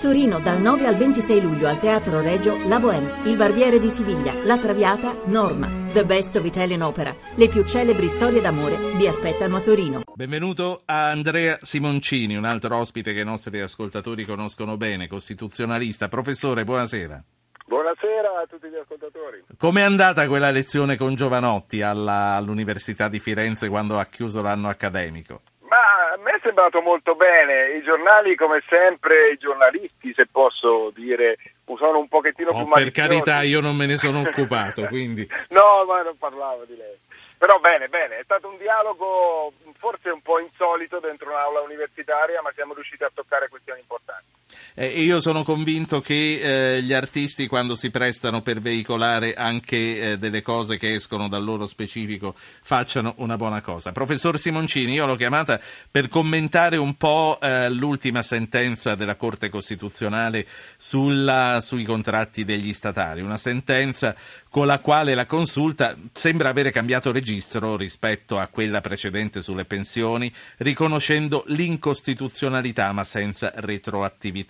Torino dal 9 al 26 luglio al Teatro Regio La Bohème, Il Barbiere di Siviglia, La Traviata, Norma. The Best of Italian Opera. Le più celebri storie d'amore vi aspettano a Torino. Benvenuto a Andrea Simoncini, un altro ospite che i nostri ascoltatori conoscono bene, costituzionalista. Professore, buonasera. Buonasera a tutti gli ascoltatori. Com'è andata quella lezione con Giovanotti alla, all'Università di Firenze quando ha chiuso l'anno accademico? A me è sembrato molto bene. I giornali, come sempre, i giornalisti, se posso dire, sono un pochettino oh, più Per carità, io non me ne sono occupato, quindi... no, ma non parlavo di lei. Però bene, bene, è stato un dialogo forse un po' insolito dentro un'aula universitaria, ma siamo riusciti a toccare questioni importanti. Eh, io sono convinto che eh, gli artisti quando si prestano per veicolare anche eh, delle cose che escono dal loro specifico facciano una buona cosa. Professor Simoncini, io l'ho chiamata per commentare un po' eh, l'ultima sentenza della Corte Costituzionale sulla, sui contratti degli statali, una sentenza con la quale la consulta sembra avere cambiato registro rispetto a quella precedente sulle pensioni, riconoscendo l'incostituzionalità ma senza retroattività.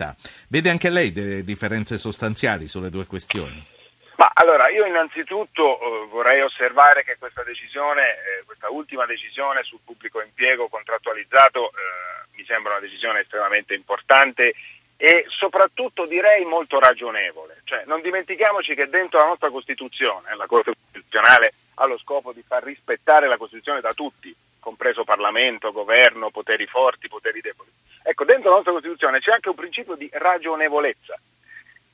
Vede anche lei delle differenze sostanziali sulle due questioni? Ma allora, io innanzitutto eh, vorrei osservare che questa decisione, eh, questa ultima decisione sul pubblico impiego contrattualizzato eh, mi sembra una decisione estremamente importante e soprattutto direi molto ragionevole. Cioè, non dimentichiamoci che dentro la nostra Costituzione, la Corte Costituzionale ha lo scopo di far rispettare la Costituzione da tutti, compreso Parlamento, Governo, poteri forti, poteri deboli. Ecco, dentro la nostra Costituzione c'è anche un principio di ragionevolezza.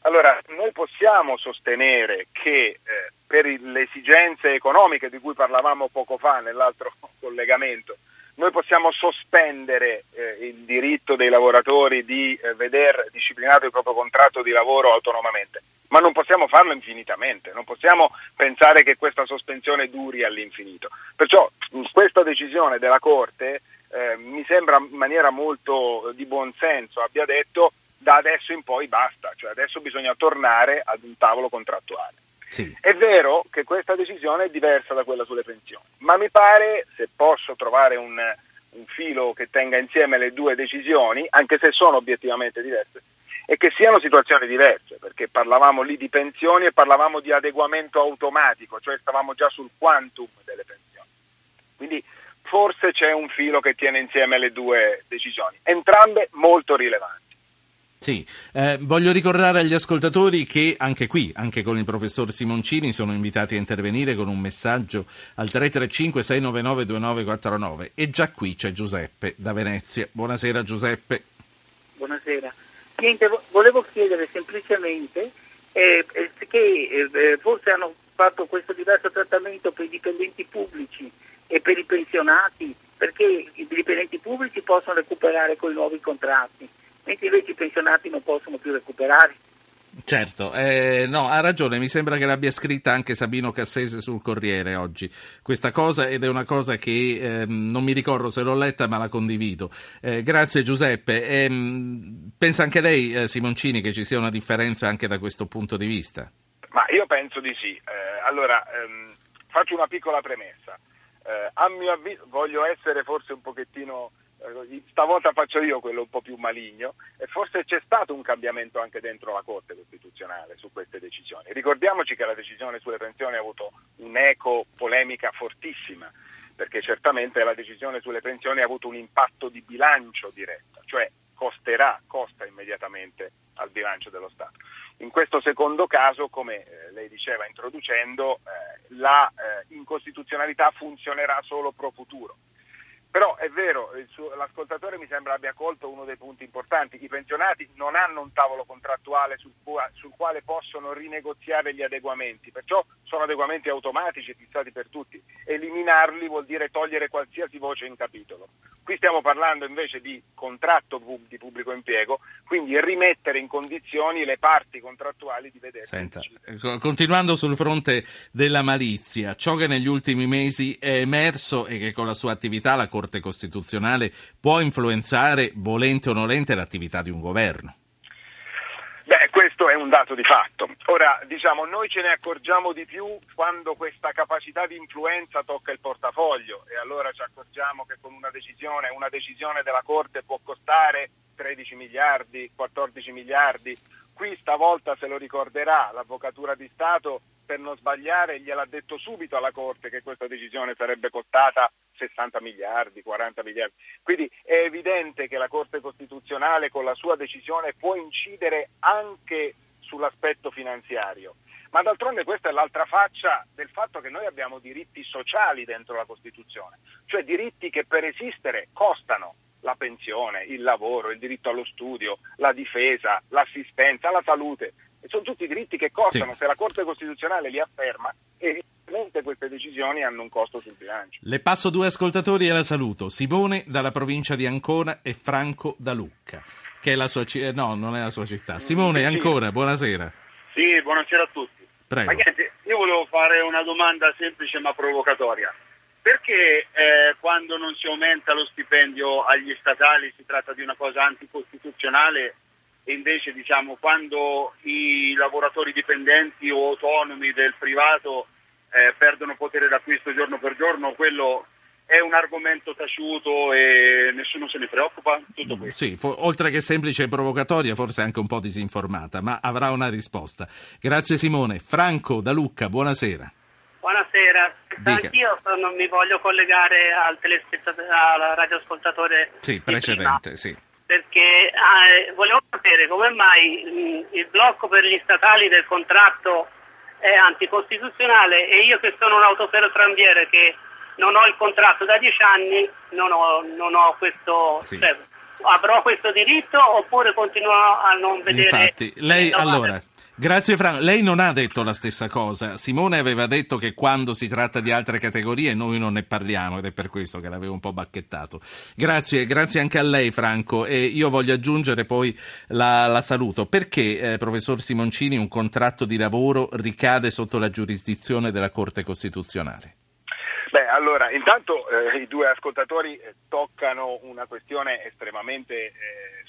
Allora, noi possiamo sostenere che eh, per le esigenze economiche di cui parlavamo poco fa nell'altro collegamento, noi possiamo sospendere eh, il diritto dei lavoratori di eh, veder disciplinato il proprio contratto di lavoro autonomamente, ma non possiamo farlo infinitamente, non possiamo pensare che questa sospensione duri all'infinito. Perciò questa decisione della Corte eh, mi sembra in maniera molto di buon senso abbia detto da adesso in poi basta, cioè adesso bisogna tornare ad un tavolo contrattuale. Sì. È vero che questa decisione è diversa da quella sulle pensioni, ma mi pare, se posso trovare un, un filo che tenga insieme le due decisioni, anche se sono obiettivamente diverse, è che siano situazioni diverse, perché parlavamo lì di pensioni e parlavamo di adeguamento automatico, cioè stavamo già sul quantum delle pensioni. Quindi forse c'è un filo che tiene insieme le due decisioni, entrambe molto rilevanti. Sì, eh, voglio ricordare agli ascoltatori che anche qui, anche con il professor Simoncini, sono invitati a intervenire con un messaggio al 335-699-2949 e già qui c'è Giuseppe da Venezia. Buonasera Giuseppe. Buonasera. Niente, volevo chiedere semplicemente eh, eh che eh, forse hanno fatto questo diverso trattamento per i dipendenti pubblici e per i pensionati, perché i dipendenti pubblici possono recuperare con i nuovi contratti mentre invece i pensionati non possono più recuperare. Certo, eh, no, ha ragione, mi sembra che l'abbia scritta anche Sabino Cassese sul Corriere oggi, questa cosa ed è una cosa che eh, non mi ricordo se l'ho letta ma la condivido. Eh, grazie Giuseppe, ehm, pensa anche lei eh, Simoncini che ci sia una differenza anche da questo punto di vista? Ma io penso di sì, eh, allora ehm, faccio una piccola premessa, eh, a mio avviso voglio essere forse un pochettino stavolta faccio io quello un po' più maligno e forse c'è stato un cambiamento anche dentro la Corte Costituzionale su queste decisioni. Ricordiamoci che la decisione sulle pensioni ha avuto un'eco polemica fortissima perché certamente la decisione sulle pensioni ha avuto un impatto di bilancio diretto, cioè costerà, costa immediatamente al bilancio dello Stato. In questo secondo caso, come eh, lei diceva introducendo, eh, la eh, incostituzionalità funzionerà solo pro futuro però è vero, suo, l'ascoltatore mi sembra abbia colto uno dei punti importanti, i pensionati non hanno un tavolo contrattuale sul, sul, quale possono rinegoziare gli adeguamenti, perciò sono adeguamenti automatici fissati per tutti. Eliminarli vuol dire togliere qualsiasi voce in capitolo. Qui stiamo parlando invece di contratto di pubblico impiego, quindi rimettere in condizioni le parti contrattuali di vedere. Senta, continuando sul fronte della malizia, ciò che negli ultimi mesi è emerso e che con la sua attività la Corte Corte Costituzionale può influenzare, volente o nolente, l'attività di un governo? Beh, questo è un dato di fatto. Ora, diciamo, noi ce ne accorgiamo di più quando questa capacità di influenza tocca il portafoglio e allora ci accorgiamo che con una decisione, una decisione della Corte può costare 13 miliardi, 14 miliardi. Qui stavolta se lo ricorderà l'Avvocatura di Stato per non sbagliare gliel'ha detto subito alla Corte che questa decisione sarebbe costata 60 miliardi, 40 miliardi. Quindi è evidente che la Corte Costituzionale con la sua decisione può incidere anche sull'aspetto finanziario. Ma d'altronde questa è l'altra faccia del fatto che noi abbiamo diritti sociali dentro la Costituzione, cioè diritti che per esistere costano la pensione, il lavoro, il diritto allo studio, la difesa, l'assistenza, la salute. E sono tutti diritti che costano. Sì. Se la Corte Costituzionale li afferma, evidentemente queste decisioni hanno un costo sul bilancio. Le passo due ascoltatori e la saluto. Simone dalla provincia di Ancona e Franco da Lucca, che è la sua città. No, non è la sua città. Simone, sì. Ancona, buonasera. Sì, buonasera a tutti. Prego. Ma niente, io volevo fare una domanda semplice ma provocatoria. Perché eh, quando non si aumenta lo stipendio agli statali si tratta di una cosa anticostituzionale e invece diciamo, quando i lavoratori dipendenti o autonomi del privato eh, perdono potere d'acquisto giorno per giorno, quello è un argomento taciuto e nessuno se ne preoccupa? Tutto questo. Sì, fo- oltre che semplice e provocatoria, forse anche un po' disinformata, ma avrà una risposta. Grazie Simone. Franco da Lucca, buonasera. Buonasera, Dica. anch'io non mi voglio collegare al, al radioascoltatore. Sì, precedente, sì. Perché eh, volevo sapere come mai mh, il blocco per gli statali del contratto è anticostituzionale e io che sono un autoferrotranviere che non ho il contratto da dieci anni, non ho, non ho questo... Sì. Cioè, avrò questo diritto oppure continuo a non vedere... Infatti, lei allora... Grazie Franco. Lei non ha detto la stessa cosa. Simone aveva detto che quando si tratta di altre categorie noi non ne parliamo ed è per questo che l'avevo un po' bacchettato. Grazie, grazie anche a lei Franco e io voglio aggiungere poi la, la saluto. Perché, eh, professor Simoncini, un contratto di lavoro ricade sotto la giurisdizione della Corte Costituzionale? Allora, intanto eh, i due ascoltatori eh, toccano una questione estremamente eh,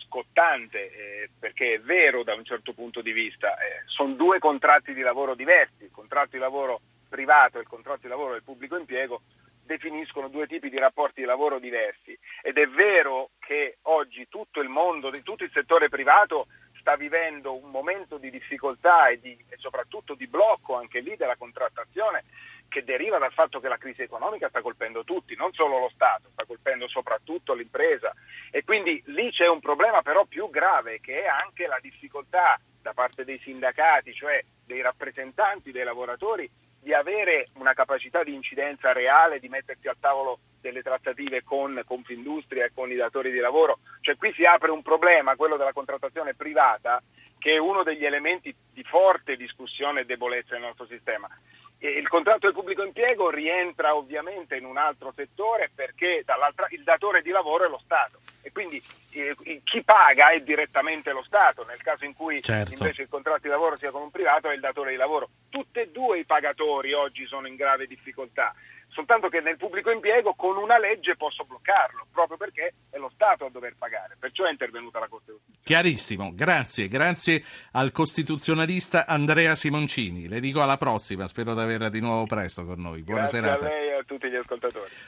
scottante, eh, perché è vero da un certo punto di vista, eh, sono due contratti di lavoro diversi, il contratto di lavoro privato e il contratto di lavoro del pubblico impiego definiscono due tipi di rapporti di lavoro diversi. Ed è vero che oggi tutto il mondo, tutto il settore privato sta vivendo un momento di difficoltà e, di, e soprattutto di blocco anche lì della contrattazione che deriva dal fatto che la crisi economica sta colpendo tutti, non solo lo Stato, sta colpendo soprattutto l'impresa e quindi lì c'è un problema però più grave che è anche la difficoltà da parte dei sindacati, cioè dei rappresentanti dei lavoratori, di avere una capacità di incidenza reale, di mettersi al tavolo delle trattative con Confindustria e con i datori di lavoro. Cioè qui si apre un problema, quello della contrattazione privata, che è uno degli elementi di forte discussione e debolezza del nostro sistema. Il contratto del pubblico impiego rientra ovviamente in un altro settore perché il datore di lavoro è lo Stato e quindi eh, chi paga è direttamente lo Stato, nel caso in cui certo. invece il contratto di lavoro sia con un privato è il datore di lavoro. Tutti e due i pagatori oggi sono in grave difficoltà soltanto che nel pubblico impiego con una legge posso bloccarlo, proprio perché è lo Stato a dover pagare, perciò è intervenuta la Corte Costituzionale. Chiarissimo, grazie, grazie al costituzionalista Andrea Simoncini. Le dico alla prossima, spero di averla di nuovo presto con noi. Buona grazie serata. a lei e a tutti gli ascoltatori.